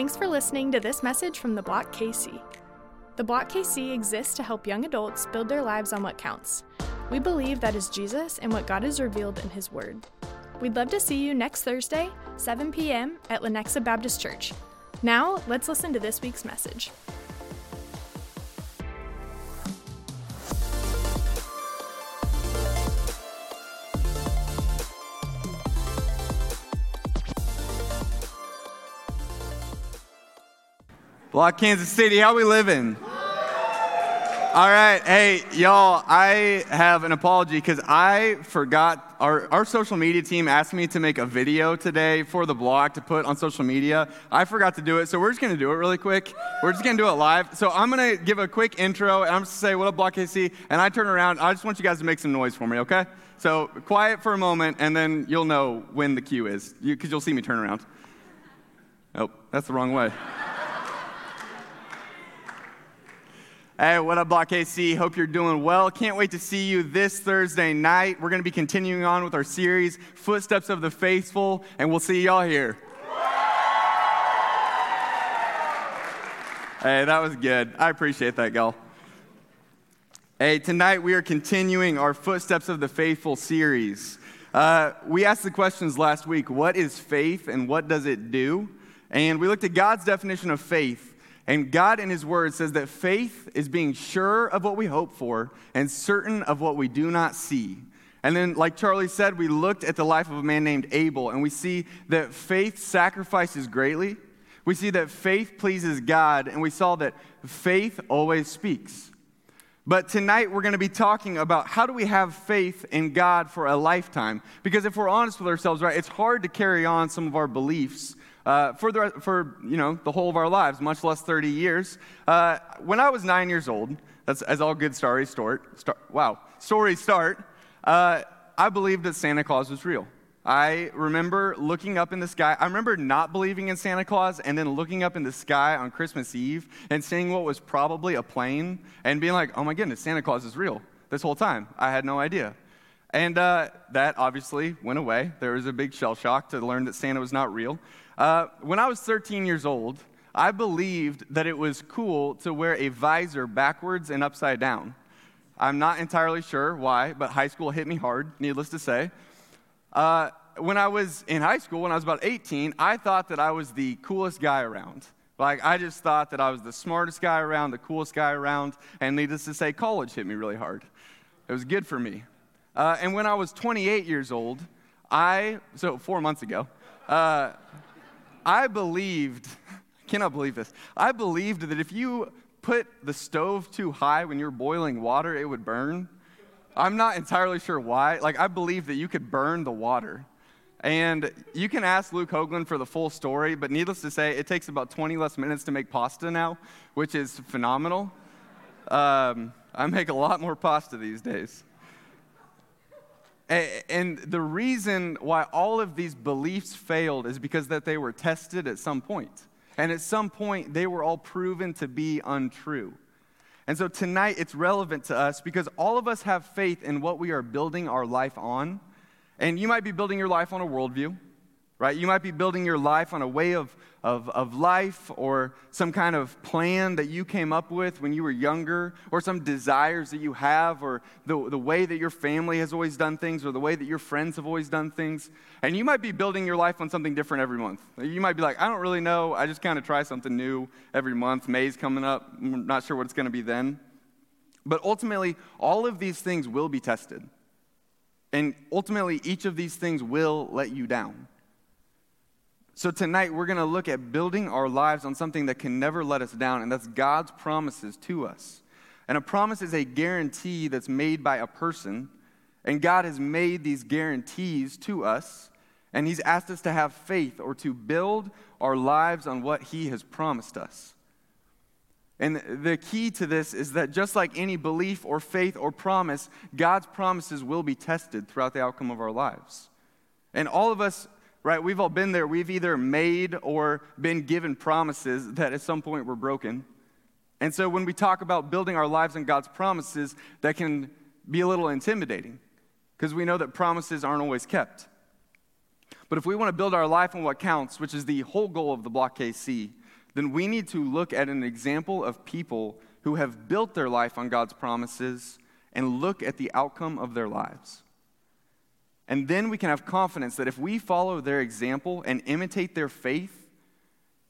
Thanks for listening to this message from the Block KC. The Block KC exists to help young adults build their lives on what counts. We believe that is Jesus and what God has revealed in His Word. We'd love to see you next Thursday, 7 p.m. at Lenexa Baptist Church. Now, let's listen to this week's message. Block Kansas City, how we living? All right, hey, y'all, I have an apology because I forgot. Our, our social media team asked me to make a video today for the blog to put on social media. I forgot to do it, so we're just gonna do it really quick. We're just gonna do it live. So I'm gonna give a quick intro, and I'm just gonna say, What up, Block KC? And I turn around, I just want you guys to make some noise for me, okay? So quiet for a moment, and then you'll know when the cue is, because you, you'll see me turn around. Oh, that's the wrong way. Hey, what up, Block KC? Hope you're doing well. Can't wait to see you this Thursday night. We're going to be continuing on with our series, Footsteps of the Faithful, and we'll see y'all here. Hey, that was good. I appreciate that, y'all. Hey, tonight we are continuing our Footsteps of the Faithful series. Uh, we asked the questions last week what is faith and what does it do? And we looked at God's definition of faith and God in His Word says that faith is being sure of what we hope for and certain of what we do not see. And then, like Charlie said, we looked at the life of a man named Abel, and we see that faith sacrifices greatly. We see that faith pleases God, and we saw that faith always speaks. But tonight we're going to be talking about how do we have faith in God for a lifetime? Because if we're honest with ourselves, right, it's hard to carry on some of our beliefs uh, for, the, for you know, the whole of our lives, much less 30 years. Uh, when I was nine years old, that's as all good stories start, start wow, stories start, uh, I believed that Santa Claus was real. I remember looking up in the sky. I remember not believing in Santa Claus and then looking up in the sky on Christmas Eve and seeing what was probably a plane and being like, oh my goodness, Santa Claus is real this whole time. I had no idea. And uh, that obviously went away. There was a big shell shock to learn that Santa was not real. Uh, when I was 13 years old, I believed that it was cool to wear a visor backwards and upside down. I'm not entirely sure why, but high school hit me hard, needless to say. Uh, when I was in high school, when I was about 18, I thought that I was the coolest guy around. Like, I just thought that I was the smartest guy around, the coolest guy around, and needless to say, college hit me really hard. It was good for me. Uh, and when I was 28 years old, I, so four months ago, uh, I believed, I cannot believe this, I believed that if you put the stove too high when you're boiling water, it would burn. I'm not entirely sure why. Like, I believe that you could burn the water. And you can ask Luke Hoagland for the full story, but needless to say, it takes about 20 less minutes to make pasta now, which is phenomenal. Um, I make a lot more pasta these days. And the reason why all of these beliefs failed is because that they were tested at some point. And at some point, they were all proven to be untrue. And so tonight, it's relevant to us because all of us have faith in what we are building our life on. And you might be building your life on a worldview right? You might be building your life on a way of, of, of life or some kind of plan that you came up with when you were younger or some desires that you have or the, the way that your family has always done things or the way that your friends have always done things. And you might be building your life on something different every month. You might be like, I don't really know. I just kind of try something new every month. May's coming up. I'm not sure what it's going to be then. But ultimately, all of these things will be tested. And ultimately, each of these things will let you down. So, tonight we're going to look at building our lives on something that can never let us down, and that's God's promises to us. And a promise is a guarantee that's made by a person, and God has made these guarantees to us, and He's asked us to have faith or to build our lives on what He has promised us. And the key to this is that just like any belief or faith or promise, God's promises will be tested throughout the outcome of our lives. And all of us right? We've all been there. We've either made or been given promises that at some point were broken. And so when we talk about building our lives on God's promises, that can be a little intimidating because we know that promises aren't always kept. But if we want to build our life on what counts, which is the whole goal of the Block KC, then we need to look at an example of people who have built their life on God's promises and look at the outcome of their lives. And then we can have confidence that if we follow their example and imitate their faith,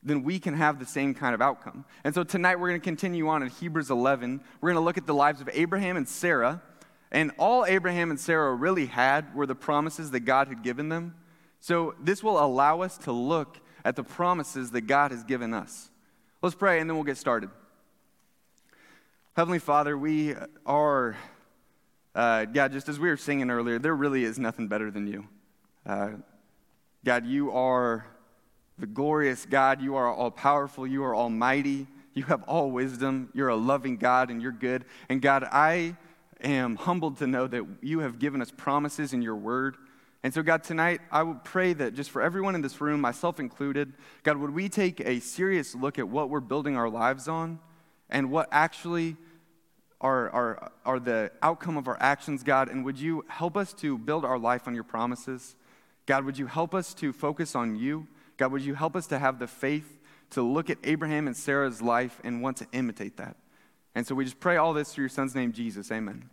then we can have the same kind of outcome. And so tonight we're going to continue on in Hebrews 11. We're going to look at the lives of Abraham and Sarah. And all Abraham and Sarah really had were the promises that God had given them. So this will allow us to look at the promises that God has given us. Let's pray and then we'll get started. Heavenly Father, we are, uh, God, just as we were singing earlier, there really is nothing better than you. Uh, God, you are the glorious God. You are all powerful. You are almighty. You have all wisdom. You're a loving God and you're good. And God, I am humbled to know that you have given us promises in your word. And so, God, tonight I would pray that just for everyone in this room, myself included, God, would we take a serious look at what we're building our lives on and what actually are, are, are the outcome of our actions, God? And would you help us to build our life on your promises? God, would you help us to focus on you? God, would you help us to have the faith to look at Abraham and Sarah's life and want to imitate that? And so we just pray all this through your son's name, Jesus. Amen.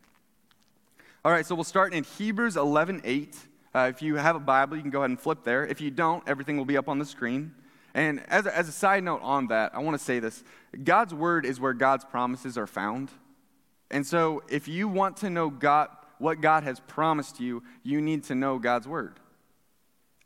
All right, so we'll start in Hebrews 11 8. Uh, if you have a Bible, you can go ahead and flip there. If you don't, everything will be up on the screen. And as a, as a side note on that, I want to say this God's word is where God's promises are found. And so if you want to know God, what God has promised you, you need to know God's word.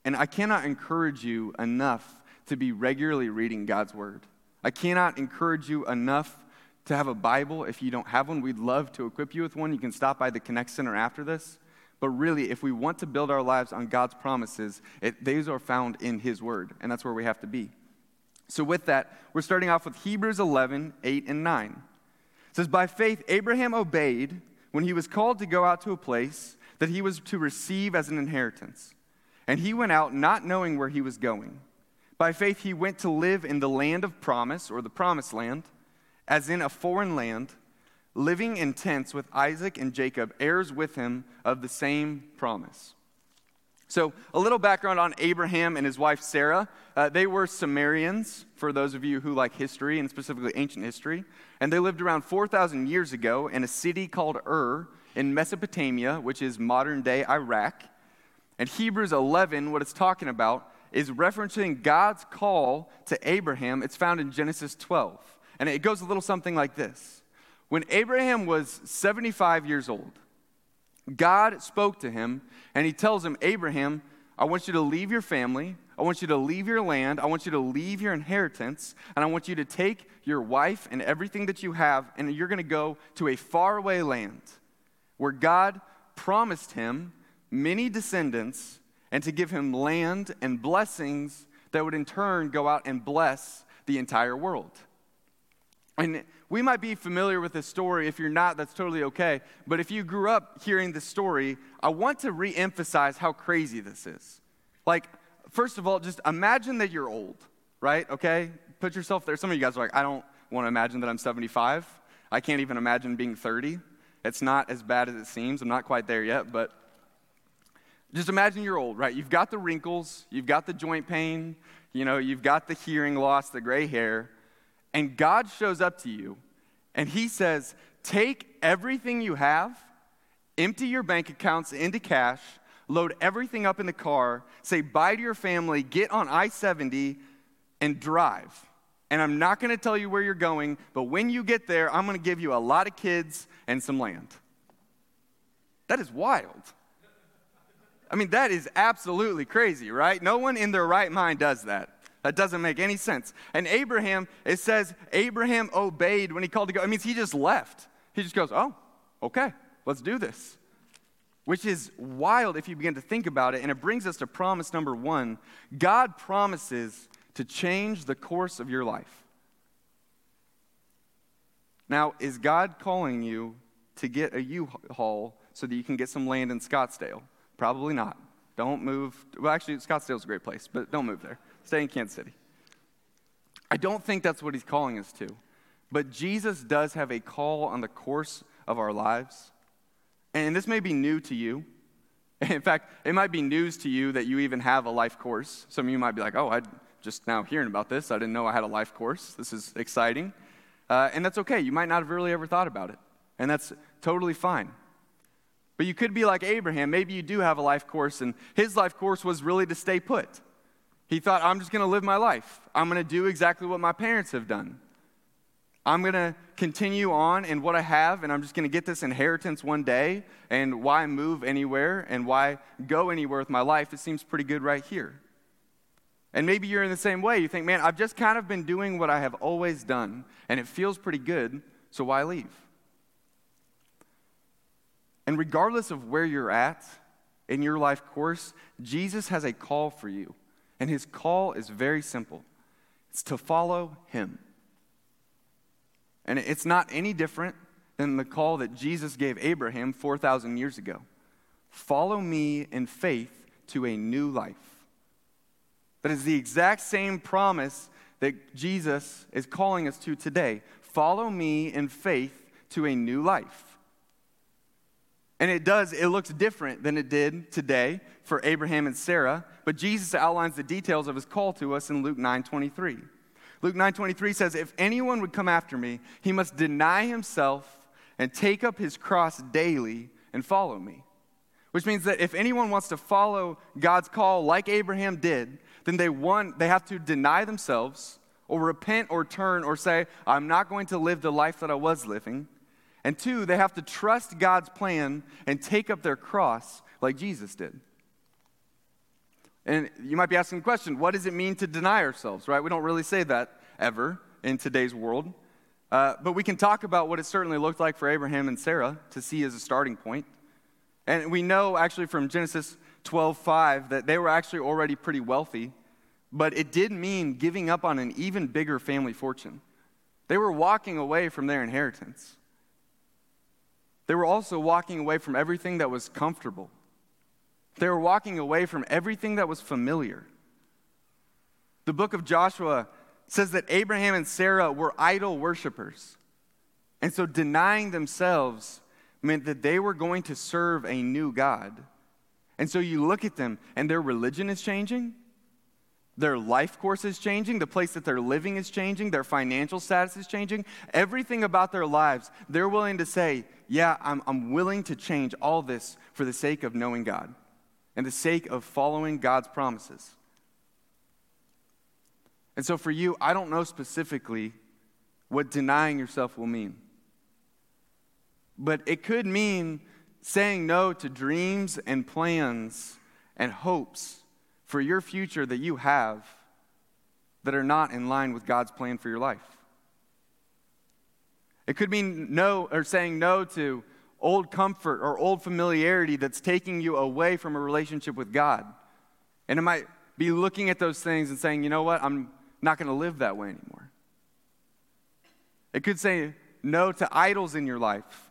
And I cannot encourage you enough to be regularly reading God's Word. I cannot encourage you enough to have a Bible. If you don't have one, we'd love to equip you with one. You can stop by the Connect Center after this. But really, if we want to build our lives on God's promises, it, are found in His Word, and that's where we have to be. So, with that, we're starting off with Hebrews 11, 8, and 9. It says, By faith, Abraham obeyed when he was called to go out to a place that he was to receive as an inheritance. And he went out not knowing where he was going. By faith, he went to live in the land of promise, or the promised land, as in a foreign land, living in tents with Isaac and Jacob, heirs with him of the same promise. So, a little background on Abraham and his wife Sarah. Uh, they were Sumerians, for those of you who like history, and specifically ancient history. And they lived around 4,000 years ago in a city called Ur in Mesopotamia, which is modern day Iraq. And Hebrews 11, what it's talking about, is referencing God's call to Abraham. It's found in Genesis 12. And it goes a little something like this When Abraham was 75 years old, God spoke to him and he tells him, Abraham, I want you to leave your family. I want you to leave your land. I want you to leave your inheritance. And I want you to take your wife and everything that you have, and you're going to go to a faraway land where God promised him many descendants and to give him land and blessings that would in turn go out and bless the entire world. And we might be familiar with this story. If you're not, that's totally okay. But if you grew up hearing this story, I want to re emphasize how crazy this is. Like, first of all, just imagine that you're old, right? Okay? Put yourself there. Some of you guys are like, I don't want to imagine that I'm 75. I can't even imagine being 30. It's not as bad as it seems. I'm not quite there yet, but just imagine you're old, right? You've got the wrinkles, you've got the joint pain, you know, you've got the hearing loss, the gray hair, and God shows up to you and He says, Take everything you have, empty your bank accounts into cash, load everything up in the car, say bye to your family, get on I 70, and drive. And I'm not going to tell you where you're going, but when you get there, I'm going to give you a lot of kids and some land. That is wild. I mean, that is absolutely crazy, right? No one in their right mind does that. That doesn't make any sense. And Abraham, it says Abraham obeyed when he called to go. It means he just left. He just goes, oh, okay, let's do this. Which is wild if you begin to think about it. And it brings us to promise number one God promises to change the course of your life. Now, is God calling you to get a U haul so that you can get some land in Scottsdale? Probably not. Don't move. Well, actually, Scottsdale's a great place, but don't move there. Stay in Kansas City. I don't think that's what he's calling us to. But Jesus does have a call on the course of our lives. And this may be new to you. In fact, it might be news to you that you even have a life course. Some of you might be like, oh, I just now hearing about this. I didn't know I had a life course. This is exciting. Uh, and that's okay. You might not have really ever thought about it. And that's totally fine. But you could be like Abraham. Maybe you do have a life course, and his life course was really to stay put. He thought, I'm just going to live my life. I'm going to do exactly what my parents have done. I'm going to continue on in what I have, and I'm just going to get this inheritance one day. And why move anywhere and why go anywhere with my life? It seems pretty good right here. And maybe you're in the same way. You think, man, I've just kind of been doing what I have always done, and it feels pretty good, so why leave? And regardless of where you're at in your life course, Jesus has a call for you. And his call is very simple it's to follow him. And it's not any different than the call that Jesus gave Abraham 4,000 years ago follow me in faith to a new life. That is the exact same promise that Jesus is calling us to today. Follow me in faith to a new life. And it does, it looks different than it did today for Abraham and Sarah, but Jesus outlines the details of his call to us in Luke 9 23. Luke 9:23 says, "If anyone would come after me, he must deny himself and take up his cross daily and follow me." Which means that if anyone wants to follow God's call like Abraham did, then they want, they have to deny themselves or repent or turn or say, "I'm not going to live the life that I was living." And two, they have to trust God's plan and take up their cross like Jesus did. And you might be asking the question what does it mean to deny ourselves, right? We don't really say that ever in today's world. Uh, but we can talk about what it certainly looked like for Abraham and Sarah to see as a starting point. And we know actually from Genesis 12:5 that they were actually already pretty wealthy, but it did mean giving up on an even bigger family fortune. They were walking away from their inheritance. They were also walking away from everything that was comfortable they were walking away from everything that was familiar. The book of Joshua says that Abraham and Sarah were idol worshippers. And so denying themselves meant that they were going to serve a new God. And so you look at them, and their religion is changing, their life course is changing, the place that they're living is changing, their financial status is changing. Everything about their lives, they're willing to say, Yeah, I'm, I'm willing to change all this for the sake of knowing God and the sake of following God's promises. And so, for you, I don't know specifically what denying yourself will mean. But it could mean saying no to dreams and plans and hopes for your future that you have that are not in line with God's plan for your life. It could mean no or saying no to old comfort or old familiarity that's taking you away from a relationship with God. And it might be looking at those things and saying, you know what, I'm not going to live that way anymore. It could say no to idols in your life,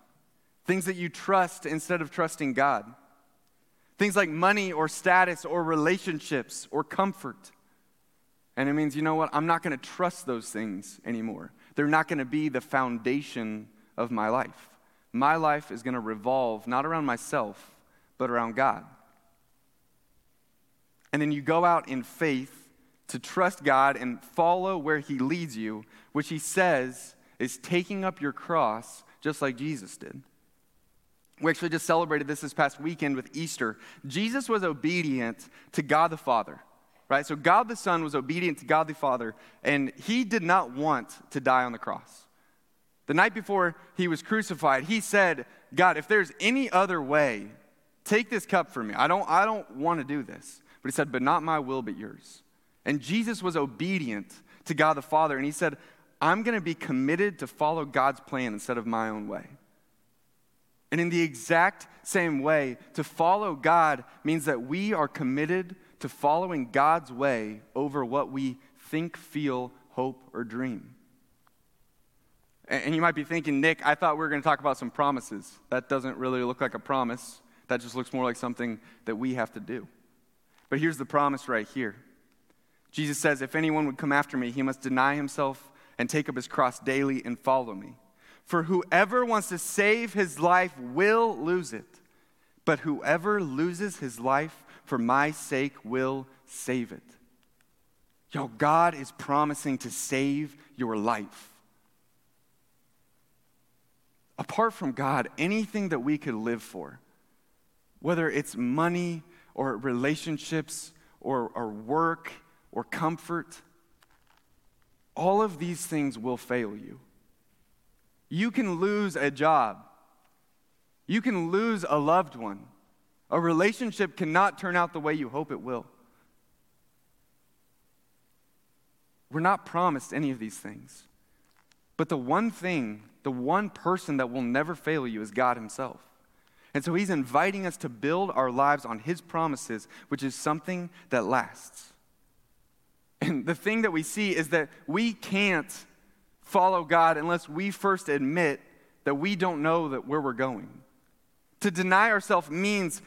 things that you trust instead of trusting God. Things like money or status or relationships or comfort. And it means, you know what, I'm not going to trust those things anymore. They're not going to be the foundation of my life my life is going to revolve not around myself, but around God. And then you go out in faith to trust God and follow where He leads you, which He says is taking up your cross just like Jesus did. We actually just celebrated this this past weekend with Easter. Jesus was obedient to God the Father, right? So God the Son was obedient to God the Father, and He did not want to die on the cross. The night before he was crucified, he said, God, if there's any other way, take this cup from me. I don't, I don't want to do this. But he said, But not my will, but yours. And Jesus was obedient to God the Father, and he said, I'm going to be committed to follow God's plan instead of my own way. And in the exact same way, to follow God means that we are committed to following God's way over what we think, feel, hope, or dream. And you might be thinking, Nick, I thought we were going to talk about some promises. That doesn't really look like a promise. That just looks more like something that we have to do. But here's the promise right here Jesus says, If anyone would come after me, he must deny himself and take up his cross daily and follow me. For whoever wants to save his life will lose it, but whoever loses his life for my sake will save it. Yo, God is promising to save your life. Apart from God, anything that we could live for, whether it's money or relationships or, or work or comfort, all of these things will fail you. You can lose a job. You can lose a loved one. A relationship cannot turn out the way you hope it will. We're not promised any of these things. But the one thing, the one person that will never fail you is God Himself. And so He's inviting us to build our lives on His promises, which is something that lasts. And the thing that we see is that we can't follow God unless we first admit that we don't know that where we're going. To deny ourselves means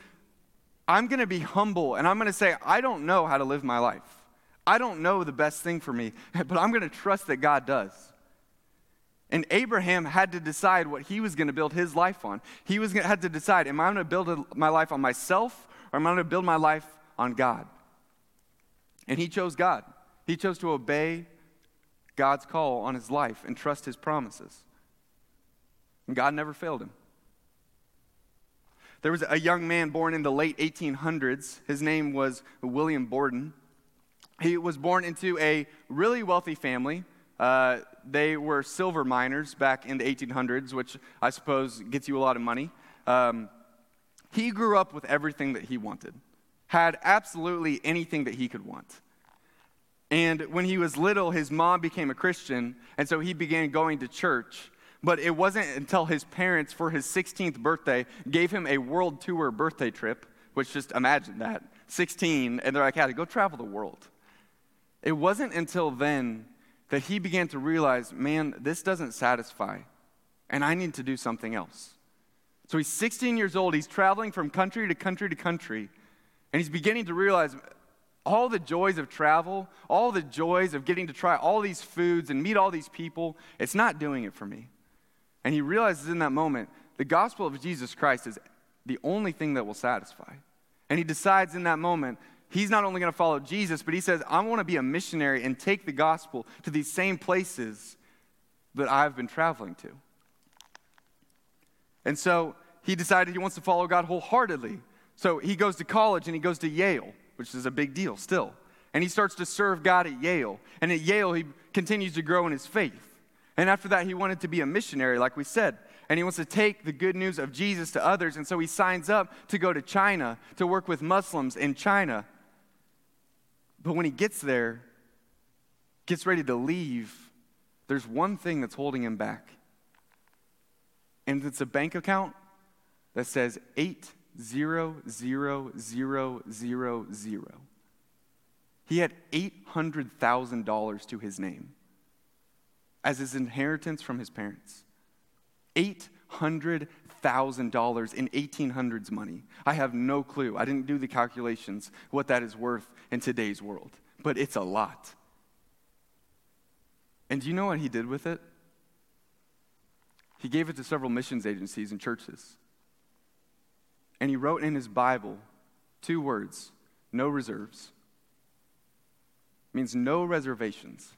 I'm going to be humble and I'm going to say, I don't know how to live my life. I don't know the best thing for me, but I'm going to trust that God does. And Abraham had to decide what he was going to build his life on. He was going to, had to decide, am I going to build my life on myself or am I going to build my life on God? And he chose God. He chose to obey God's call on his life and trust his promises. And God never failed him. There was a young man born in the late 1800s. His name was William Borden. He was born into a really wealthy family. Uh, they were silver miners back in the 1800s, which I suppose gets you a lot of money. Um, he grew up with everything that he wanted, had absolutely anything that he could want. And when he was little, his mom became a Christian, and so he began going to church. But it wasn't until his parents, for his 16th birthday, gave him a world tour birthday trip, which just imagine that 16, and they're like, "Yeah, go travel the world." It wasn't until then that he began to realize, man, this doesn't satisfy, and I need to do something else. So he's 16 years old, he's traveling from country to country to country, and he's beginning to realize all the joys of travel, all the joys of getting to try all these foods and meet all these people, it's not doing it for me. And he realizes in that moment, the gospel of Jesus Christ is the only thing that will satisfy. And he decides in that moment he's not only going to follow Jesus, but he says, I want to be a missionary and take the gospel to these same places that I've been traveling to. And so he decided he wants to follow God wholeheartedly. So he goes to college and he goes to Yale, which is a big deal still. And he starts to serve God at Yale. And at Yale, he continues to grow in his faith. And after that, he wanted to be a missionary, like we said. And he wants to take the good news of Jesus to others. And so he signs up to go to China to work with Muslims in China. But when he gets there, gets ready to leave, there's one thing that's holding him back. And it's a bank account that says 800000. He had $800,000 to his name as his inheritance from his parents. $800,000 in 1800s money. I have no clue. I didn't do the calculations what that is worth in today's world, but it's a lot. And do you know what he did with it? He gave it to several missions agencies and churches. And he wrote in his Bible two words no reserves. It means no reservations.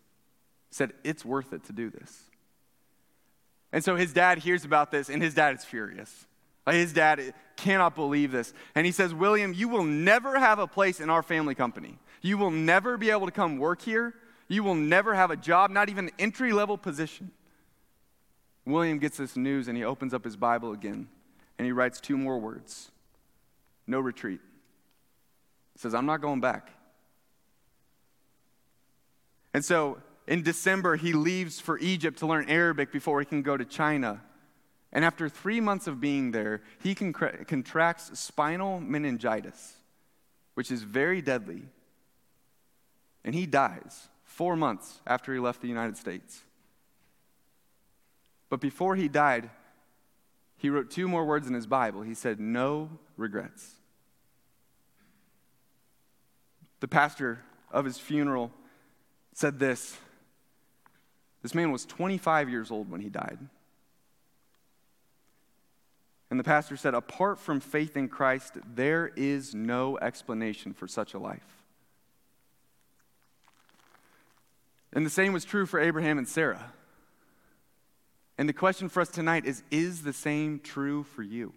Said it's worth it to do this. And so his dad hears about this, and his dad is furious. His dad cannot believe this. And he says, William, you will never have a place in our family company. You will never be able to come work here. You will never have a job, not even an entry level position. William gets this news and he opens up his Bible again and he writes two more words no retreat. He says, I'm not going back. And so in December, he leaves for Egypt to learn Arabic before he can go to China. And after three months of being there, he contracts spinal meningitis, which is very deadly. And he dies four months after he left the United States. But before he died, he wrote two more words in his Bible. He said, No regrets. The pastor of his funeral said this This man was 25 years old when he died. And the pastor said, apart from faith in Christ, there is no explanation for such a life. And the same was true for Abraham and Sarah. And the question for us tonight is Is the same true for you?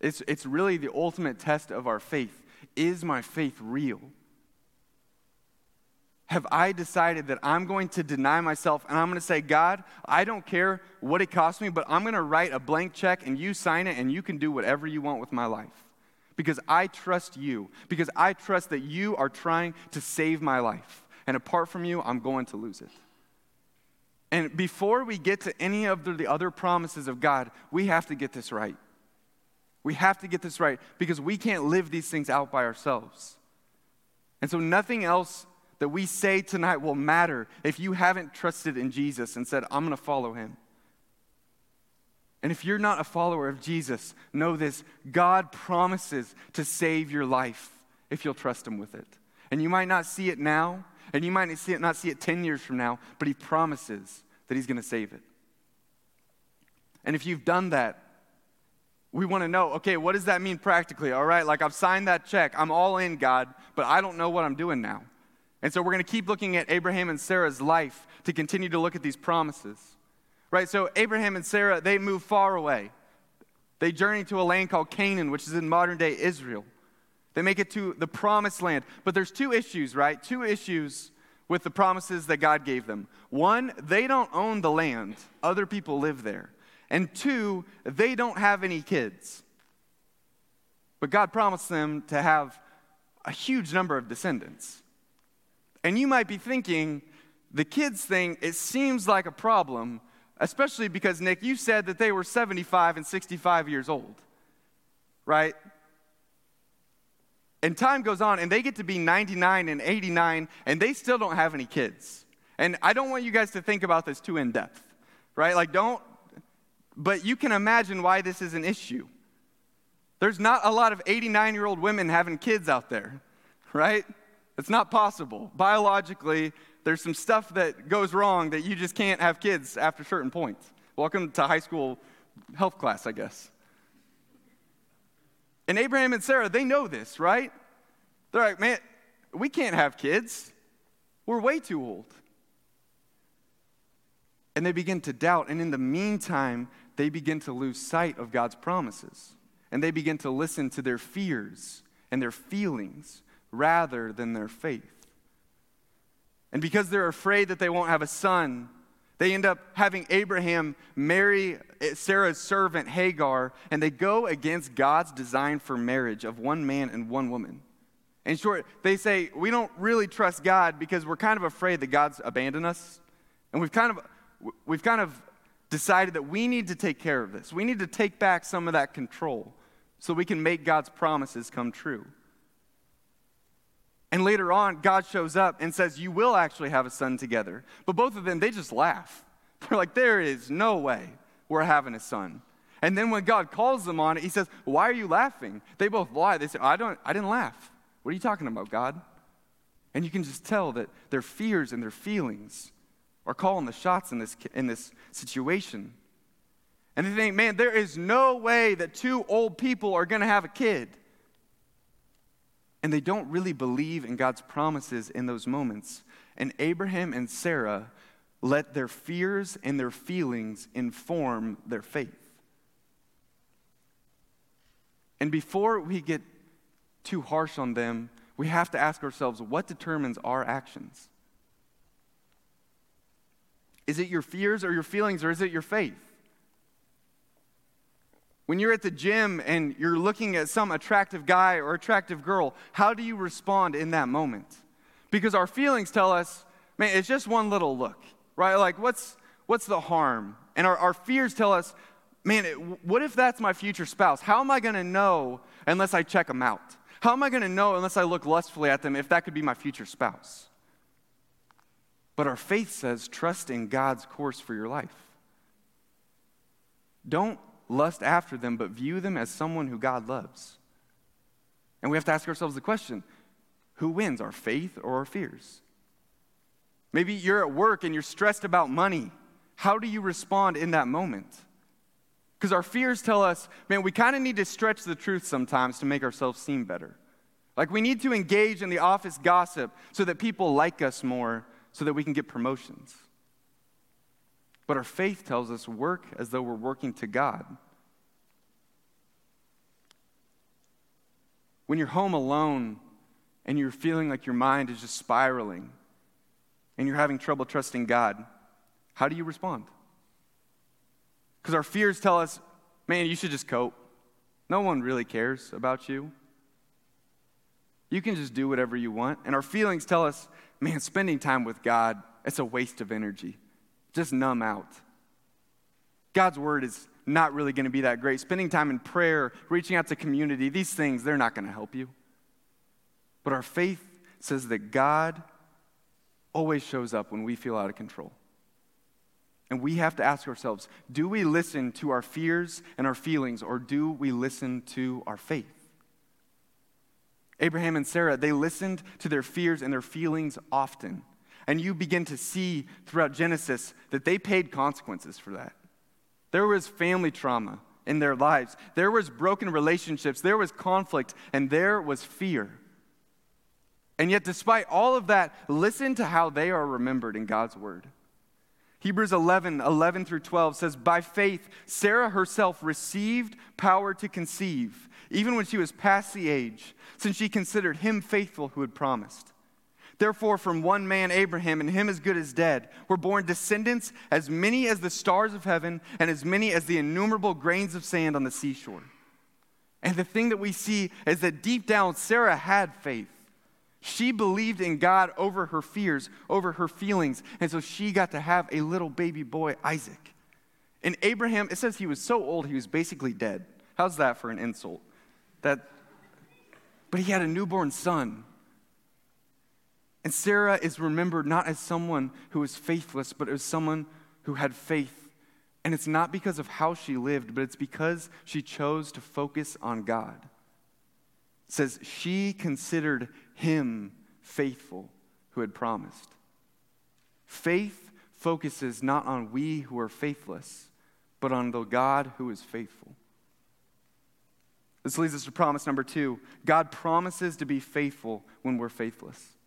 It's, it's really the ultimate test of our faith. Is my faith real? Have I decided that I'm going to deny myself and I'm going to say, God, I don't care what it costs me, but I'm going to write a blank check and you sign it and you can do whatever you want with my life? Because I trust you, because I trust that you are trying to save my life. And apart from you, I'm going to lose it. And before we get to any of the other promises of God, we have to get this right. We have to get this right because we can't live these things out by ourselves. And so nothing else that we say tonight will matter if you haven't trusted in Jesus and said, I'm going to follow him. And if you're not a follower of Jesus, know this God promises to save your life if you'll trust him with it. And you might not see it now, and you might not see it, not see it 10 years from now, but he promises that he's going to save it. And if you've done that, we want to know okay, what does that mean practically? All right, like I've signed that check, I'm all in, God, but I don't know what I'm doing now. And so we're going to keep looking at Abraham and Sarah's life to continue to look at these promises. Right? So Abraham and Sarah, they move far away. They journey to a land called Canaan, which is in modern day Israel. They make it to the promised land. But there's two issues, right? Two issues with the promises that God gave them. One, they don't own the land, other people live there. And two, they don't have any kids. But God promised them to have a huge number of descendants. And you might be thinking, the kids thing, it seems like a problem, especially because, Nick, you said that they were 75 and 65 years old, right? And time goes on, and they get to be 99 and 89, and they still don't have any kids. And I don't want you guys to think about this too in depth, right? Like, don't, but you can imagine why this is an issue. There's not a lot of 89 year old women having kids out there, right? It's not possible. Biologically, there's some stuff that goes wrong that you just can't have kids after certain points. Welcome to high school health class, I guess. And Abraham and Sarah, they know this, right? They're like, man, we can't have kids. We're way too old. And they begin to doubt. And in the meantime, they begin to lose sight of God's promises. And they begin to listen to their fears and their feelings rather than their faith. And because they're afraid that they won't have a son, they end up having Abraham marry eh, Sarah's servant Hagar, and they go against God's design for marriage of one man and one woman. In short, they say, We don't really trust God because we're kind of afraid that God's abandoned us. And we've kind of, we've kind of decided that we need to take care of this. We need to take back some of that control so we can make God's promises come true. And later on, God shows up and says, You will actually have a son together. But both of them, they just laugh. They're like, There is no way we're having a son. And then when God calls them on it, he says, Why are you laughing? They both lie. They say, I, don't, I didn't laugh. What are you talking about, God? And you can just tell that their fears and their feelings are calling the shots in this, in this situation. And they think, man, there is no way that two old people are going to have a kid and they don't really believe in God's promises in those moments. And Abraham and Sarah let their fears and their feelings inform their faith. And before we get too harsh on them, we have to ask ourselves what determines our actions? Is it your fears or your feelings, or is it your faith? When you're at the gym and you're looking at some attractive guy or attractive girl, how do you respond in that moment? Because our feelings tell us, man, it's just one little look, right? Like, what's, what's the harm? And our, our fears tell us, man, it, what if that's my future spouse? How am I to know unless I check them out? How am I to know unless I look lustfully at them if that could be my future spouse? But our faith says, trust in God's course for your life. Don't lust after them, but view them as someone who God loves. And we have to ask ourselves the question who wins, our faith or our fears? Maybe you're at work and you're stressed about money. How do you respond in that moment? Because our fears tell us, man, we kind of need to stretch the truth sometimes to make ourselves seem better. Like, we need to engage in the office gossip so that people like us more, so that we can get promotions. But our faith tells us work as though we're working to God. When you're home alone and you're feeling like your mind is just spiraling and you're having trouble trusting God, how do you respond? Because our fears tell us, man, you should just cope. No one really cares about you. You can just do whatever you want. And our feelings tell us, man, spending time with God, it's a waste of energy. Just numb out. God's word is not really going to be that great. Spending time in prayer, reaching out to community, these things, they're not going to help you. But our faith says that God always shows up when we feel out of control. And we have to ask ourselves do we listen to our fears and our feelings, or do we listen to our faith? Abraham and Sarah, they listened to their fears and their feelings often. And you begin to see throughout Genesis that they paid consequences for that. There was family trauma in their lives, there was broken relationships, there was conflict, and there was fear. And yet, despite all of that, listen to how they are remembered in God's word. Hebrews 11, 11 through 12 says, By faith, Sarah herself received power to conceive, even when she was past the age, since she considered him faithful who had promised. Therefore, from one man, Abraham, and him as good as dead, were born descendants as many as the stars of heaven and as many as the innumerable grains of sand on the seashore. And the thing that we see is that deep down, Sarah had faith. She believed in God over her fears, over her feelings, and so she got to have a little baby boy, Isaac. And Abraham, it says he was so old he was basically dead. How's that for an insult? That, but he had a newborn son. And Sarah is remembered not as someone who was faithless, but as someone who had faith. And it's not because of how she lived, but it's because she chose to focus on God. It says she considered him faithful who had promised. Faith focuses not on we who are faithless, but on the God who is faithful. This leads us to promise number two God promises to be faithful when we're faithless.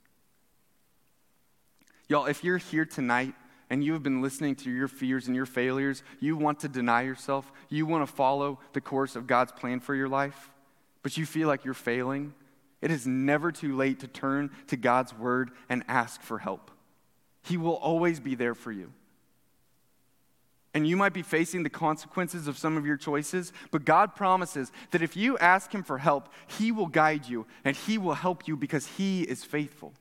Y'all, if you're here tonight and you have been listening to your fears and your failures, you want to deny yourself, you want to follow the course of God's plan for your life, but you feel like you're failing, it is never too late to turn to God's word and ask for help. He will always be there for you. And you might be facing the consequences of some of your choices, but God promises that if you ask Him for help, He will guide you and He will help you because He is faithful.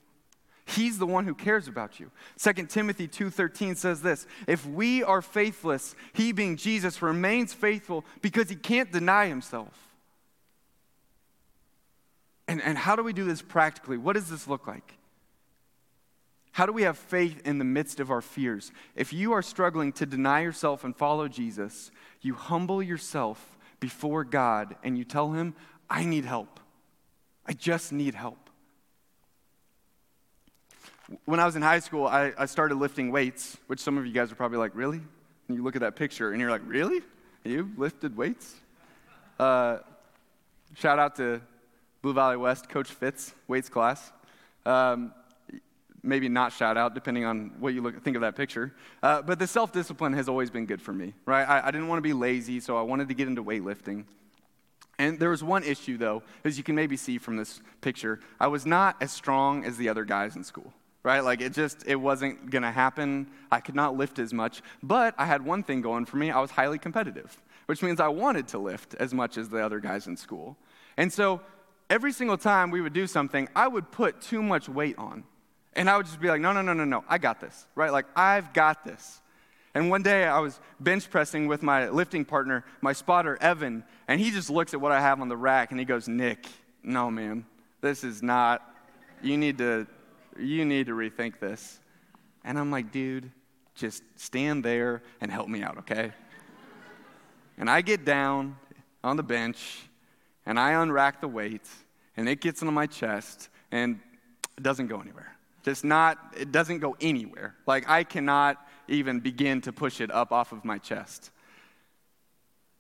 He's the one who cares about you. 2 Timothy 2:13 says this, if we are faithless, he being Jesus remains faithful because he can't deny himself. And, and how do we do this practically? What does this look like? How do we have faith in the midst of our fears? If you are struggling to deny yourself and follow Jesus, you humble yourself before God and you tell Him, I need help. I just need help. When I was in high school, I, I started lifting weights, which some of you guys are probably like, really? And you look at that picture and you're like, really? You lifted weights? Uh, shout out to Blue Valley West, Coach Fitz, weights class. Um, maybe not shout out, depending on what you look, think of that picture. Uh, but the self discipline has always been good for me, right? I, I didn't want to be lazy, so I wanted to get into weightlifting. And there was one issue, though, as you can maybe see from this picture. I was not as strong as the other guys in school, right? Like it just, it wasn't going to happen. I could not lift as much. But I had one thing going for me I was highly competitive, which means I wanted to lift as much as the other guys in school. And so every single time we would do something, I would put too much weight on. And I would just be like, no, no, no, no, no, I got this, right? Like, I've got this. And one day I was bench pressing with my lifting partner, my spotter, Evan, and he just looks at what I have on the rack and he goes, Nick, no, man, this is not, you need to, you need to rethink this. And I'm like, dude, just stand there and help me out, okay? and I get down on the bench and I unrack the weight, and it gets into my chest, and it doesn't go anywhere. Just not, it doesn't go anywhere. Like, I cannot even begin to push it up off of my chest.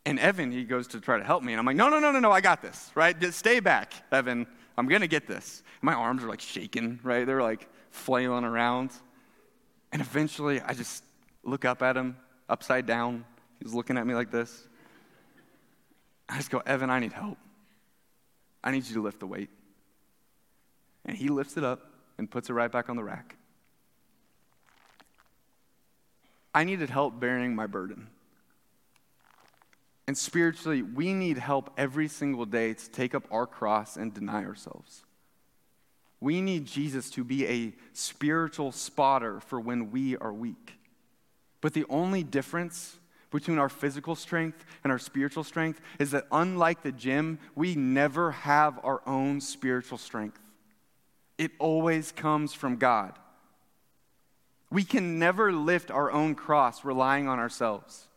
And Evan, he goes to try to help me, and I'm like, no, no, no, no, no, I got this, right? Just stay back, Evan. I'm going to get this. My arms are like shaking, right? They're like flailing around. And eventually, I just look up at him, upside down. He's looking at me like this. I just go, Evan, I need help. I need you to lift the weight. And he lifts it up and puts it right back on the rack. I needed help bearing my burden. And spiritually, we need help every single day to take up our cross and deny ourselves. We need Jesus to be a spiritual spotter for when we are weak. But the only difference between our physical strength and our spiritual strength is that, unlike the gym, we never have our own spiritual strength. It always comes from God. We can never lift our own cross relying on ourselves.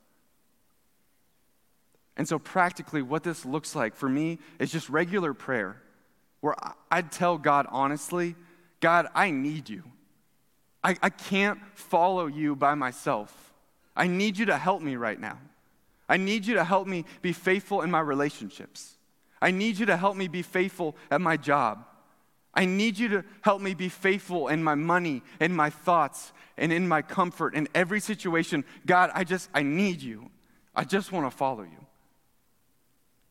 And so, practically, what this looks like for me is just regular prayer where I'd tell God honestly, God, I need you. I, I can't follow you by myself. I need you to help me right now. I need you to help me be faithful in my relationships. I need you to help me be faithful at my job. I need you to help me be faithful in my money, in my thoughts, and in my comfort, in every situation. God, I just, I need you. I just want to follow you.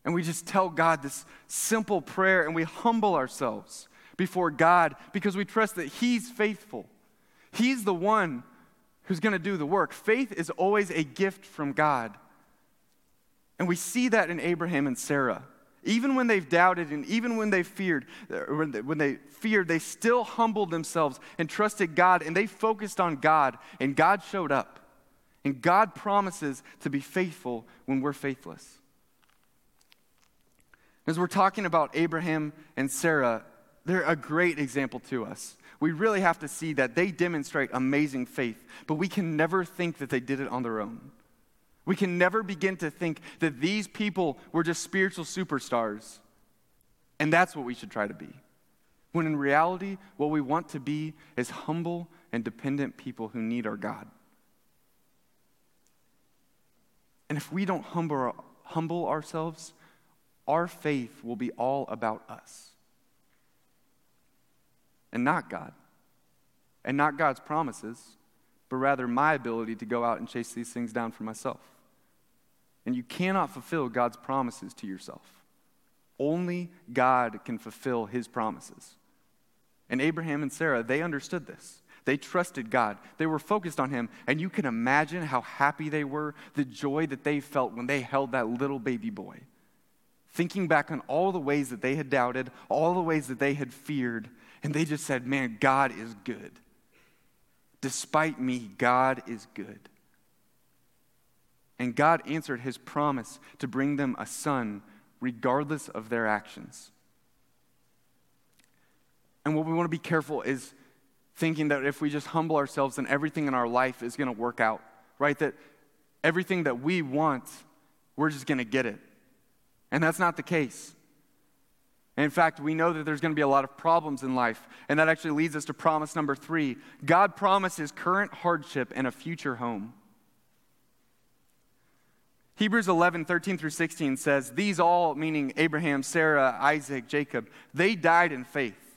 And we just tell God this simple prayer and we humble ourselves before God because we trust that He's faithful. He's the one who's going to do the work. Faith is always a gift from God. And we see that in Abraham and Sarah. Even when they've doubted and even when they feared, uh, when they feared, they still humbled themselves and trusted God and they focused on God and God showed up. And God promises to be faithful when we're faithless. As we're talking about Abraham and Sarah, they're a great example to us. We really have to see that they demonstrate amazing faith, but we can never think that they did it on their own. We can never begin to think that these people were just spiritual superstars, and that's what we should try to be. When in reality, what we want to be is humble and dependent people who need our God. And if we don't humble, humble ourselves, our faith will be all about us and not God, and not God's promises, but rather my ability to go out and chase these things down for myself. And you cannot fulfill God's promises to yourself. Only God can fulfill his promises. And Abraham and Sarah, they understood this. They trusted God. They were focused on Him. And you can imagine how happy they were, the joy that they felt when they held that little baby boy thinking back on all the ways that they had doubted, all the ways that they had feared, and they just said, Man, God is good. Despite me, God is good. And God answered his promise to bring them a son regardless of their actions. And what we want to be careful is thinking that if we just humble ourselves, then everything in our life is going to work out, right? That everything that we want, we're just going to get it. And that's not the case. in fact, we know that there's going to be a lot of problems in life. And that actually leads us to promise number three God promises current hardship and a future home. Hebrews 11, 13 through 16 says, These all, meaning Abraham, Sarah, Isaac, Jacob, they died in faith,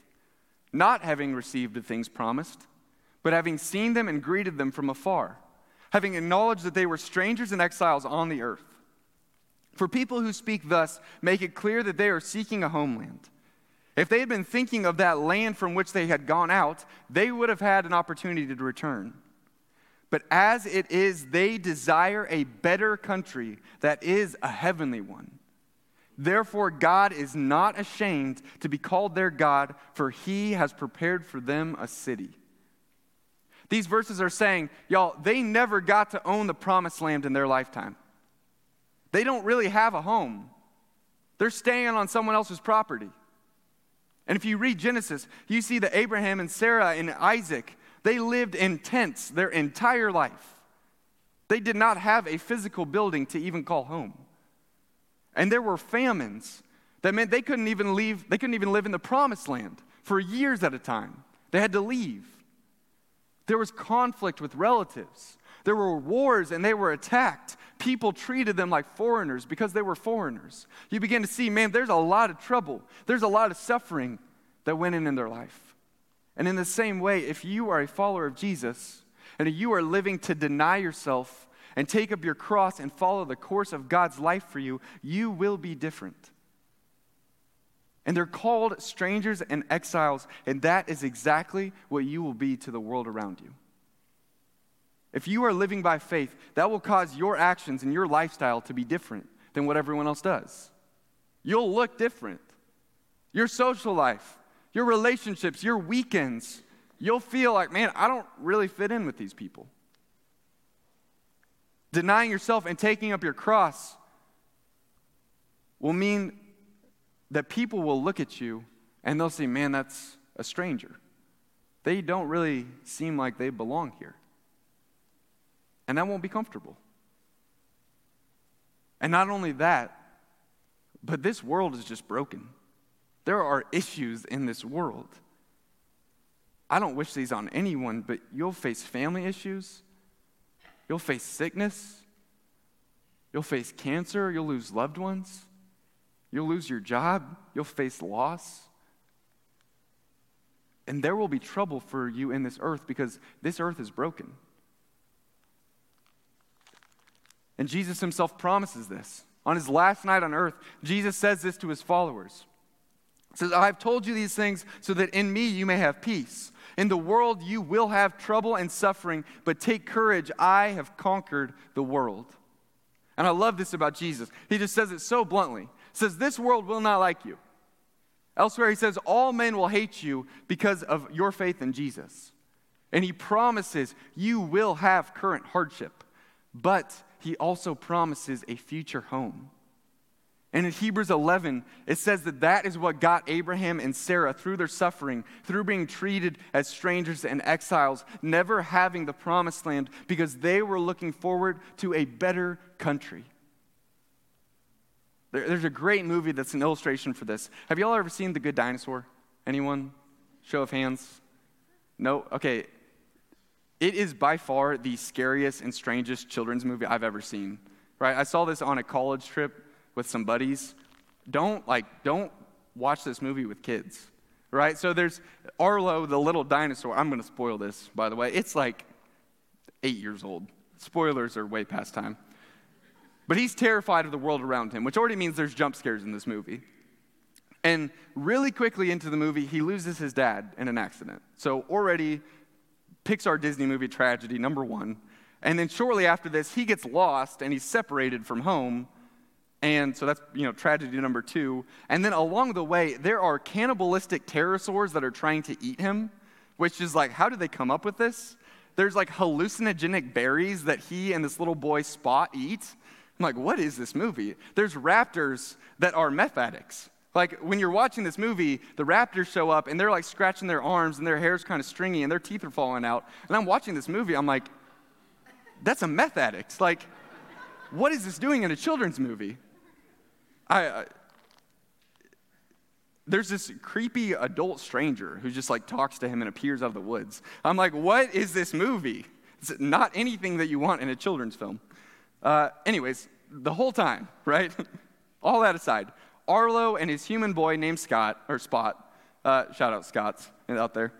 not having received the things promised, but having seen them and greeted them from afar, having acknowledged that they were strangers and exiles on the earth. For people who speak thus make it clear that they are seeking a homeland. If they had been thinking of that land from which they had gone out, they would have had an opportunity to return. But as it is, they desire a better country that is a heavenly one. Therefore, God is not ashamed to be called their God, for he has prepared for them a city. These verses are saying, y'all, they never got to own the promised land in their lifetime. They don't really have a home, they're staying on someone else's property. And if you read Genesis, you see that Abraham and Sarah and Isaac, they lived in tents their entire life. They did not have a physical building to even call home. And there were famines that meant they couldn't even leave, they couldn't even live in the promised land for years at a time. They had to leave. There was conflict with relatives. There were wars and they were attacked. People treated them like foreigners because they were foreigners. You begin to see, man, there's a lot of trouble, there's a lot of suffering that went in in their life. And in the same way, if you are a follower of Jesus and you are living to deny yourself and take up your cross and follow the course of God's life for you, you will be different. And they're called strangers and exiles, and that is exactly what you will be to the world around you. If you are living by faith, that will cause your actions and your lifestyle to be different than what everyone else does. You'll look different. Your social life, your relationships, your weekends, you'll feel like, man, I don't really fit in with these people. Denying yourself and taking up your cross will mean that people will look at you and they'll say, man, that's a stranger. They don't really seem like they belong here. And that won't be comfortable. And not only that, but this world is just broken. There are issues in this world. I don't wish these on anyone, but you'll face family issues. You'll face sickness. You'll face cancer. You'll lose loved ones. You'll lose your job. You'll face loss. And there will be trouble for you in this earth because this earth is broken. And Jesus himself promises this. On his last night on earth, Jesus says this to his followers. He says, I've told you these things so that in me you may have peace. In the world you will have trouble and suffering, but take courage, I have conquered the world. And I love this about Jesus. He just says it so bluntly. He says, This world will not like you. Elsewhere, he says, All men will hate you because of your faith in Jesus. And he promises you will have current hardship, but he also promises a future home. And in Hebrews 11, it says that that is what got Abraham and Sarah through their suffering, through being treated as strangers and exiles, never having the promised land, because they were looking forward to a better country. There, there's a great movie that's an illustration for this. Have y'all ever seen The Good Dinosaur? Anyone? Show of hands? No? Okay, it is by far the scariest and strangest children's movie I've ever seen. Right? I saw this on a college trip with some buddies. Don't like don't watch this movie with kids. Right? So there's Arlo the little dinosaur. I'm going to spoil this by the way. It's like 8 years old. Spoilers are way past time. But he's terrified of the world around him, which already means there's jump scares in this movie. And really quickly into the movie, he loses his dad in an accident. So already Pixar Disney movie tragedy, number one. And then shortly after this, he gets lost and he's separated from home. And so that's, you know, tragedy number two. And then along the way, there are cannibalistic pterosaurs that are trying to eat him, which is like, how did they come up with this? There's like hallucinogenic berries that he and this little boy Spot eat. I'm like, what is this movie? There's raptors that are meth addicts. Like when you're watching this movie, the raptors show up and they're like scratching their arms and their hair's kind of stringy and their teeth are falling out. And I'm watching this movie, I'm like, that's a meth addict. Like, what is this doing in a children's movie? I, I there's this creepy adult stranger who just like talks to him and appears out of the woods. I'm like, what is this movie? It's not anything that you want in a children's film. Uh, anyways, the whole time, right? All that aside, Arlo and his human boy named Scott, or Spot, uh, shout out Scott's out there,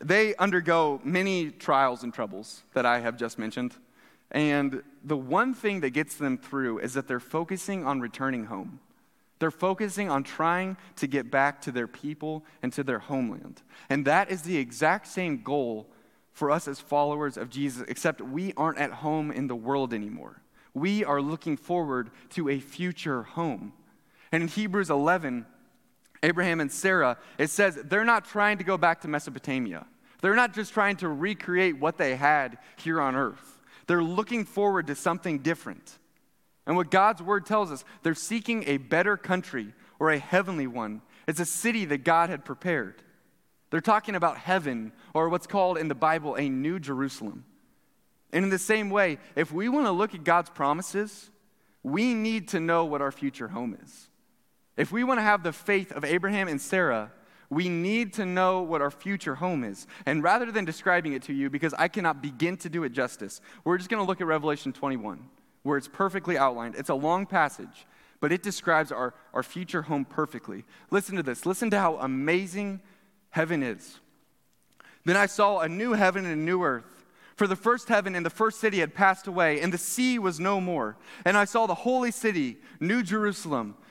they undergo many trials and troubles that I have just mentioned. And the one thing that gets them through is that they're focusing on returning home. They're focusing on trying to get back to their people and to their homeland. And that is the exact same goal for us as followers of Jesus, except we aren't at home in the world anymore. We are looking forward to a future home. And in Hebrews 11, Abraham and Sarah, it says they're not trying to go back to Mesopotamia. They're not just trying to recreate what they had here on earth. They're looking forward to something different. And what God's word tells us, they're seeking a better country or a heavenly one. It's a city that God had prepared. They're talking about heaven, or what's called in the Bible a new Jerusalem. And in the same way, if we want to look at God's promises, we need to know what our future home is. If we want to have the faith of Abraham and Sarah, we need to know what our future home is. And rather than describing it to you, because I cannot begin to do it justice, we're just going to look at Revelation 21, where it's perfectly outlined. It's a long passage, but it describes our, our future home perfectly. Listen to this. Listen to how amazing heaven is. Then I saw a new heaven and a new earth. For the first heaven and the first city had passed away, and the sea was no more. And I saw the holy city, New Jerusalem,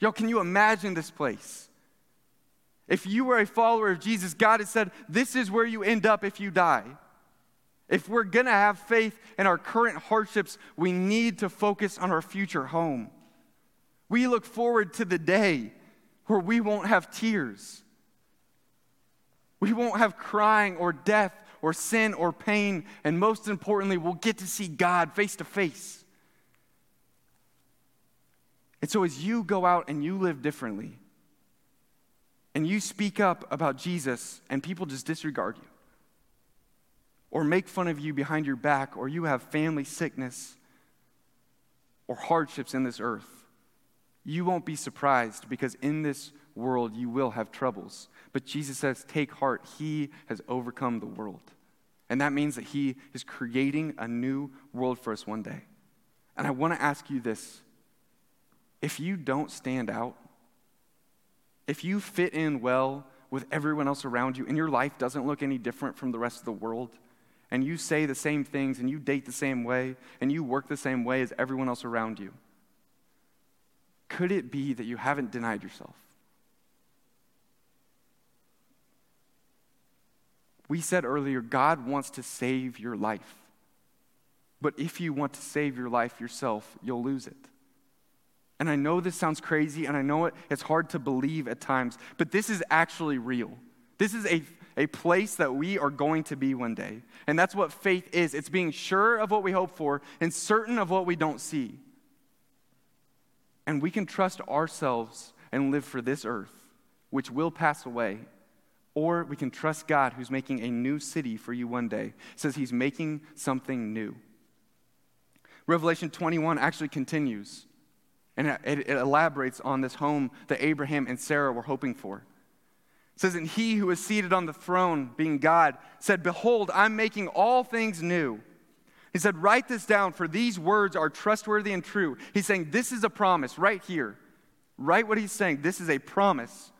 Yo, can you imagine this place? If you were a follower of Jesus, God has said, This is where you end up if you die. If we're gonna have faith in our current hardships, we need to focus on our future home. We look forward to the day where we won't have tears we won't have crying or death or sin or pain. And most importantly, we'll get to see God face to face. And so, as you go out and you live differently, and you speak up about Jesus, and people just disregard you, or make fun of you behind your back, or you have family sickness or hardships in this earth, you won't be surprised because in this world you will have troubles. But Jesus says, Take heart, He has overcome the world. And that means that He is creating a new world for us one day. And I want to ask you this if you don't stand out, if you fit in well with everyone else around you, and your life doesn't look any different from the rest of the world, and you say the same things, and you date the same way, and you work the same way as everyone else around you, could it be that you haven't denied yourself? We said earlier, God wants to save your life. But if you want to save your life yourself, you'll lose it. And I know this sounds crazy, and I know it, it's hard to believe at times, but this is actually real. This is a, a place that we are going to be one day. And that's what faith is it's being sure of what we hope for and certain of what we don't see. And we can trust ourselves and live for this earth, which will pass away or we can trust God who's making a new city for you one day. It says he's making something new. Revelation 21 actually continues and it, it, elaborates on this home that Abraham and Sarah were hoping for. It says, And he who is seated on the throne, being God, said, Behold, I'm making all things new. He said, Write this down, for these words are trustworthy and true. He's saying, This is a promise right here. Write what he's saying. This is a promise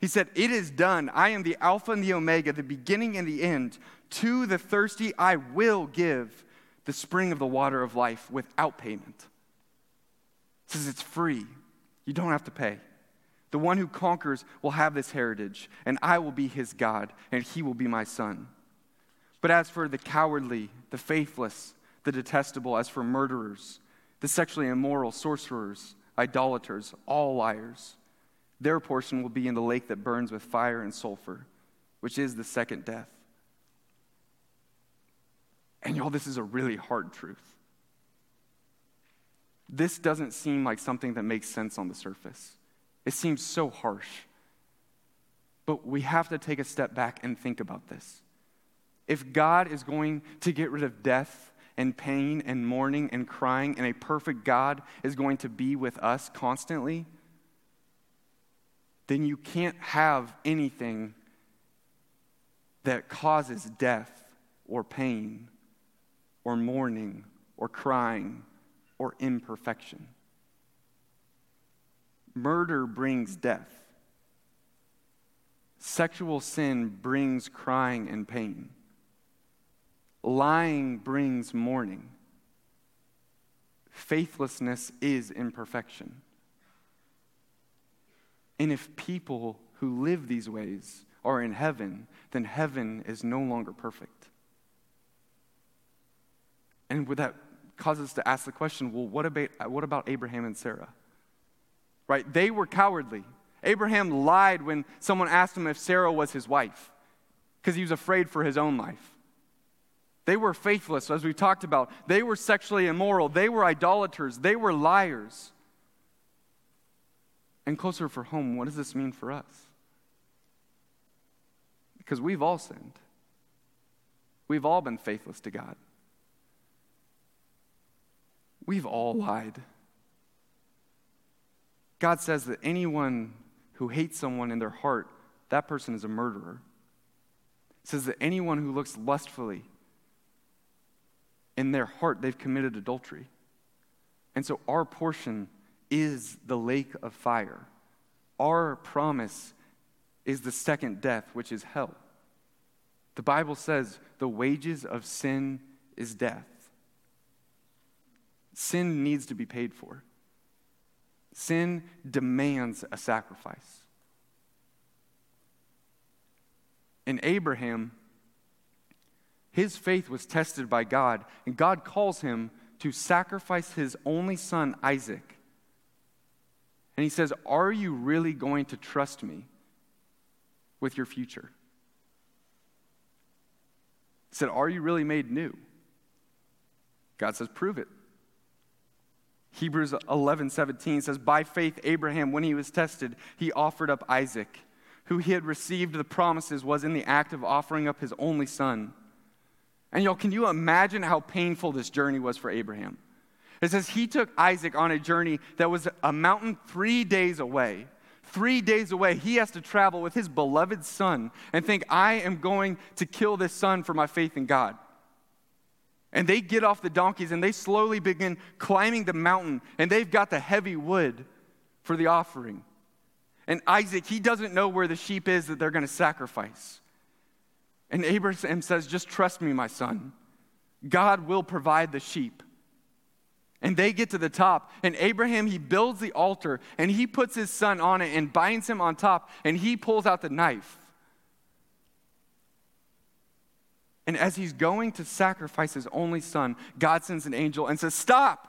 he said, It is done. I am the Alpha and the Omega, the beginning and the end. To the thirsty, I will give the spring of the water of life without payment. Says it's free. You don't have to pay. The one who conquers will have this heritage, and I will be his God, and he will be my son. But as for the cowardly, the faithless, the detestable, as for murderers, the sexually immoral, sorcerers, idolaters, all liars, their portion will be in the lake that burns with fire and sulfur, which is the second death. And y'all, this is a really hard truth. This doesn't seem like something that makes sense on the surface. It seems so harsh. But we have to take a step back and think about this. If God is going to get rid of death and pain and mourning and crying, and a perfect God is going to be with us constantly, then you can't have anything that causes death or pain or mourning or crying or imperfection. Murder brings death. Sexual sin brings crying and pain. Lying brings mourning. Faithlessness is imperfection. And if people who live these ways are in heaven, then heaven is no longer perfect. And would that cause us to ask the question well, what about, what about Abraham and Sarah? Right? They were cowardly. Abraham lied when someone asked him if Sarah was his wife because he was afraid for his own life. They were faithless, as we talked about. They were sexually immoral. They were idolaters. They were liars. And closer for home, what does this mean for us? Because we've all sinned. We've all been faithless to God. We've all lied. God says that anyone who hates someone in their heart, that person is a murderer. It says that anyone who looks lustfully in their heart, they've committed adultery. And so our portion is the lake of fire. Our promise is the second death, which is hell. The Bible says the wages of sin is death. Sin needs to be paid for. Sin demands a sacrifice. In Abraham, his faith was tested by God, and God calls him to sacrifice his only son, Isaac. And he says, Are you really going to trust me with your future? He said, Are you really made new? God says, Prove it. Hebrews 11, 17 says, By faith, Abraham, when he was tested, he offered up Isaac, who he had received the promises, was in the act of offering up his only son. And y'all, can you imagine how painful this journey was for Abraham? It says he took Isaac on a journey that was a mountain three days away. Three days away, he has to travel with his beloved son and think, I am going to kill this son for my faith in God. And they get off the donkeys and they slowly begin climbing the mountain, and they've got the heavy wood for the offering. And Isaac, he doesn't know where the sheep is that they're going to sacrifice. And Abraham says, Just trust me, my son. God will provide the sheep. And they get to the top, and Abraham, he builds the altar, and he puts his son on it and binds him on top, and he pulls out the knife. And as he's going to sacrifice his only son, God sends an angel and says, Stop!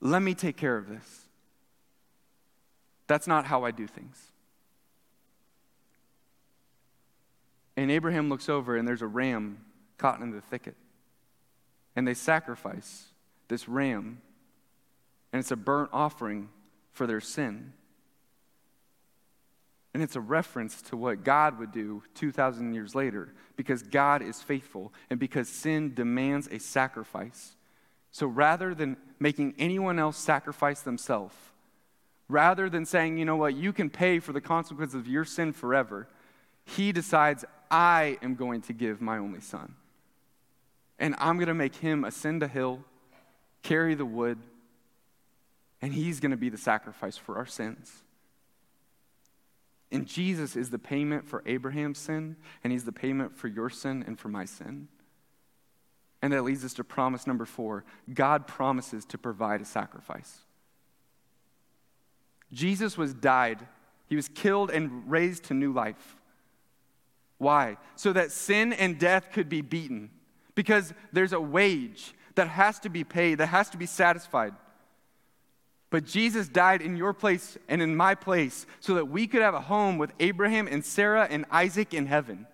Let me take care of this. That's not how I do things. And Abraham looks over, and there's a ram caught in the thicket. And they sacrifice this ram, and it's a burnt offering for their sin. And it's a reference to what God would do 2,000 years later because God is faithful and because sin demands a sacrifice. So rather than making anyone else sacrifice themselves, rather than saying, you know what, you can pay for the consequences of your sin forever, he decides, I am going to give my only son. And I'm going to make him ascend a hill, carry the wood, and he's going to be the sacrifice for our sins. And Jesus is the payment for Abraham's sin, and he's the payment for your sin and for my sin. And that leads us to promise number four God promises to provide a sacrifice. Jesus was died, he was killed and raised to new life. Why? So that sin and death could be beaten. Because there's a wage that has to be paid, that has to be satisfied. But Jesus died in your place and in my place so that we could have a home with Abraham and Sarah and Isaac in heaven.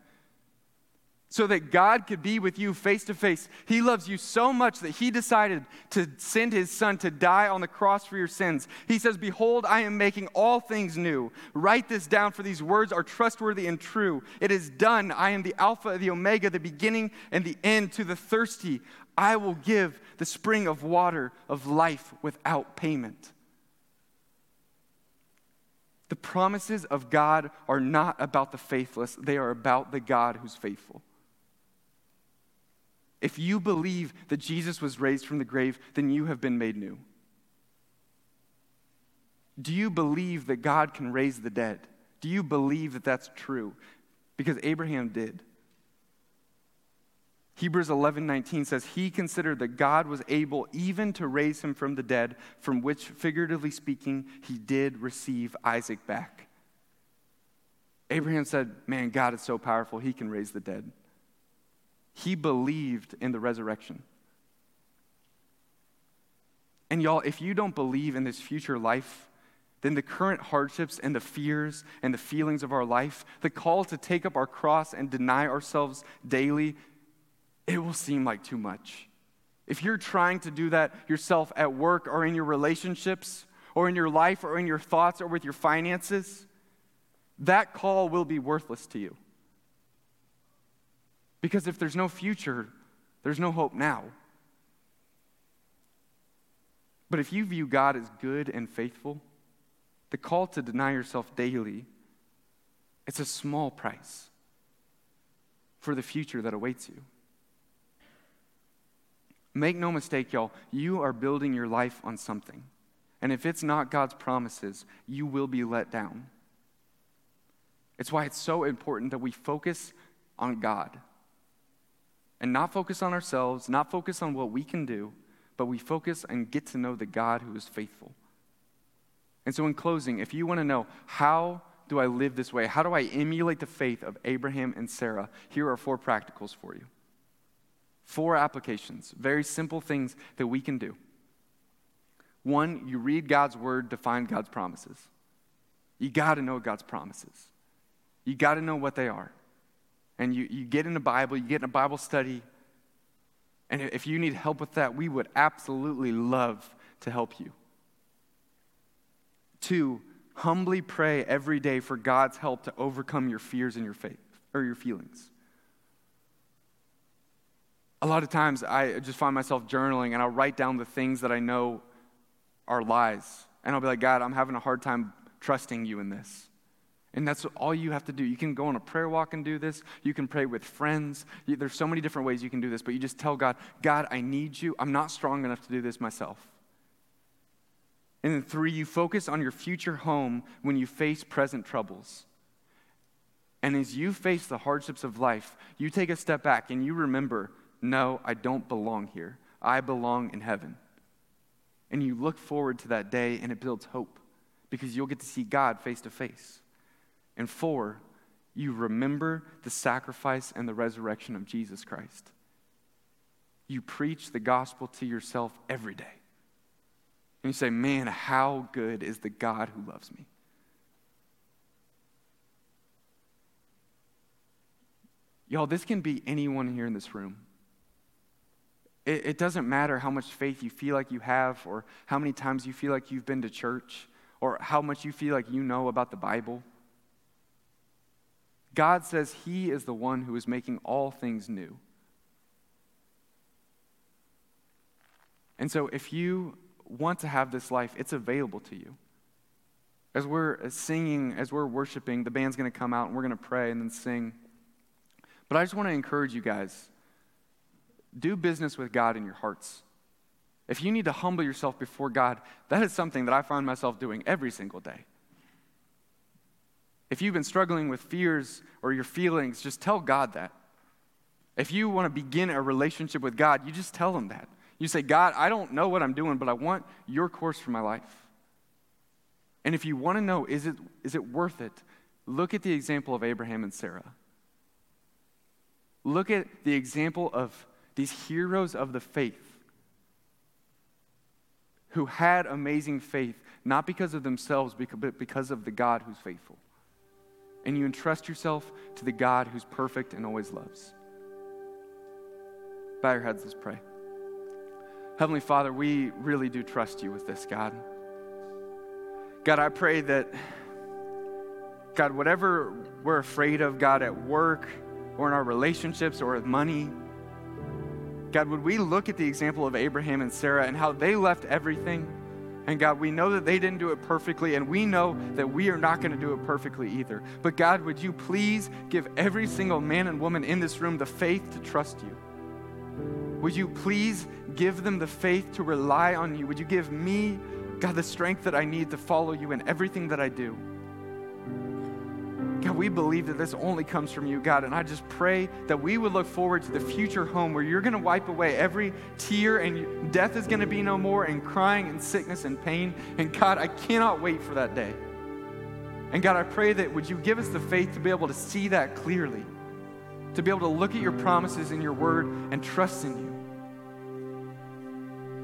So that God could be with you face to face. He loves you so much that He decided to send His Son to die on the cross for your sins. He says, Behold, I am making all things new. Write this down, for these words are trustworthy and true. It is done. I am the Alpha, the Omega, the beginning and the end. To the thirsty, I will give the spring of water of life without payment. The promises of God are not about the faithless, they are about the God who's faithful. If you believe that Jesus was raised from the grave, then you have been made new. Do you believe that God can raise the dead? Do you believe that that's true? Because Abraham did. Hebrews 11:19 says he considered that God was able even to raise him from the dead, from which figuratively speaking he did receive Isaac back. Abraham said, "Man, God is so powerful, he can raise the dead." He believed in the resurrection. And y'all, if you don't believe in this future life, then the current hardships and the fears and the feelings of our life, the call to take up our cross and deny ourselves daily it will seem like too much. If you're trying to do that yourself at work or in your relationships or in your life or in your thoughts or with your finances, that call will be worthless to you. Because if there's no future, there's no hope now. But if you view God as good and faithful, the call to deny yourself daily, it's a small price for the future that awaits you. Make no mistake, y'all, you are building your life on something. And if it's not God's promises, you will be let down. It's why it's so important that we focus on God and not focus on ourselves, not focus on what we can do, but we focus and get to know the God who is faithful. And so, in closing, if you want to know how do I live this way, how do I emulate the faith of Abraham and Sarah, here are four practicals for you. Four applications, very simple things that we can do. One, you read God's word to find God's promises. You got to know God's promises. You got to know what they are. And you, you get in the Bible, you get in a Bible study. And if you need help with that, we would absolutely love to help you. Two, humbly pray every day for God's help to overcome your fears and your faith or your feelings. A lot of times I just find myself journaling and I'll write down the things that I know are lies. And I'll be like, God, I'm having a hard time trusting you in this. And that's all you have to do. You can go on a prayer walk and do this. You can pray with friends. There's so many different ways you can do this, but you just tell God, God, I need you. I'm not strong enough to do this myself. And then three, you focus on your future home when you face present troubles. And as you face the hardships of life, you take a step back and you remember, no, I don't belong here. I belong in heaven. And you look forward to that day and it builds hope because you'll get to see God face to face. And four, you remember the sacrifice and the resurrection of Jesus Christ. You preach the gospel to yourself every day. And you say, Man, how good is the God who loves me? Y'all, this can be anyone here in this room. It, it, doesn't matter how much faith you feel like you have, or how many times you feel like you've been to church, or how much you feel like you know about the Bible. God says He is the one who is making all things new. And so, if you want to have this life, it's available to you. As we're singing, as we're worshiping, the band's going to come out and we're going to pray and then sing. But I just want to encourage you guys do business with God in your hearts. If you need to humble yourself before God, that is something that I find myself doing every single day. If you've been struggling with fears or your feelings, just tell God that. If you want to begin a relationship with God, you just tell Him that. You say, God, I don't know what I'm doing, but I want your course for my life. And if you want to know, is it, is it worth it? Look at the example of Abraham and Sarah. Look at the example of these heroes of the faith who had amazing faith, not because of themselves, but because of the God who's faithful and you entrust yourself to the God who's perfect and always loves. Bow your heads, let's pray. Heavenly Father, we really do trust you with this, God. God, I pray that, God, whatever we're afraid of, God, at work or in our relationships or with money, God, would we look at the example of Abraham and Sarah and how they left everything? And God, we know that they didn't do it perfectly, and we know that we are not going to do it perfectly either. But God, would you please give every single man and woman in this room the faith to trust you? Would you please give them the faith to rely on you? Would you give me, God, the strength that I need to follow you in everything that I do? God, we believe that this only comes from you, God. And I just pray that we would look forward to the future home where you're going to wipe away every tear and death is going to be no more, and crying and sickness and pain. And God, I cannot wait for that day. And God, I pray that would you give us the faith to be able to see that clearly, to be able to look at your promises in your word and trust in you.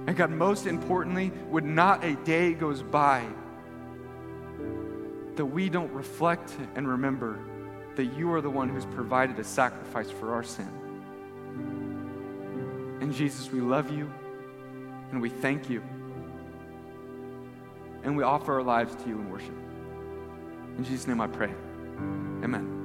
And God, most importantly, would not a day goes by that we don't reflect and remember that you are the one who's provided a sacrifice for our sin. And Jesus, we love you and we thank you. And we offer our lives to you in worship. In Jesus' name I pray. Amen.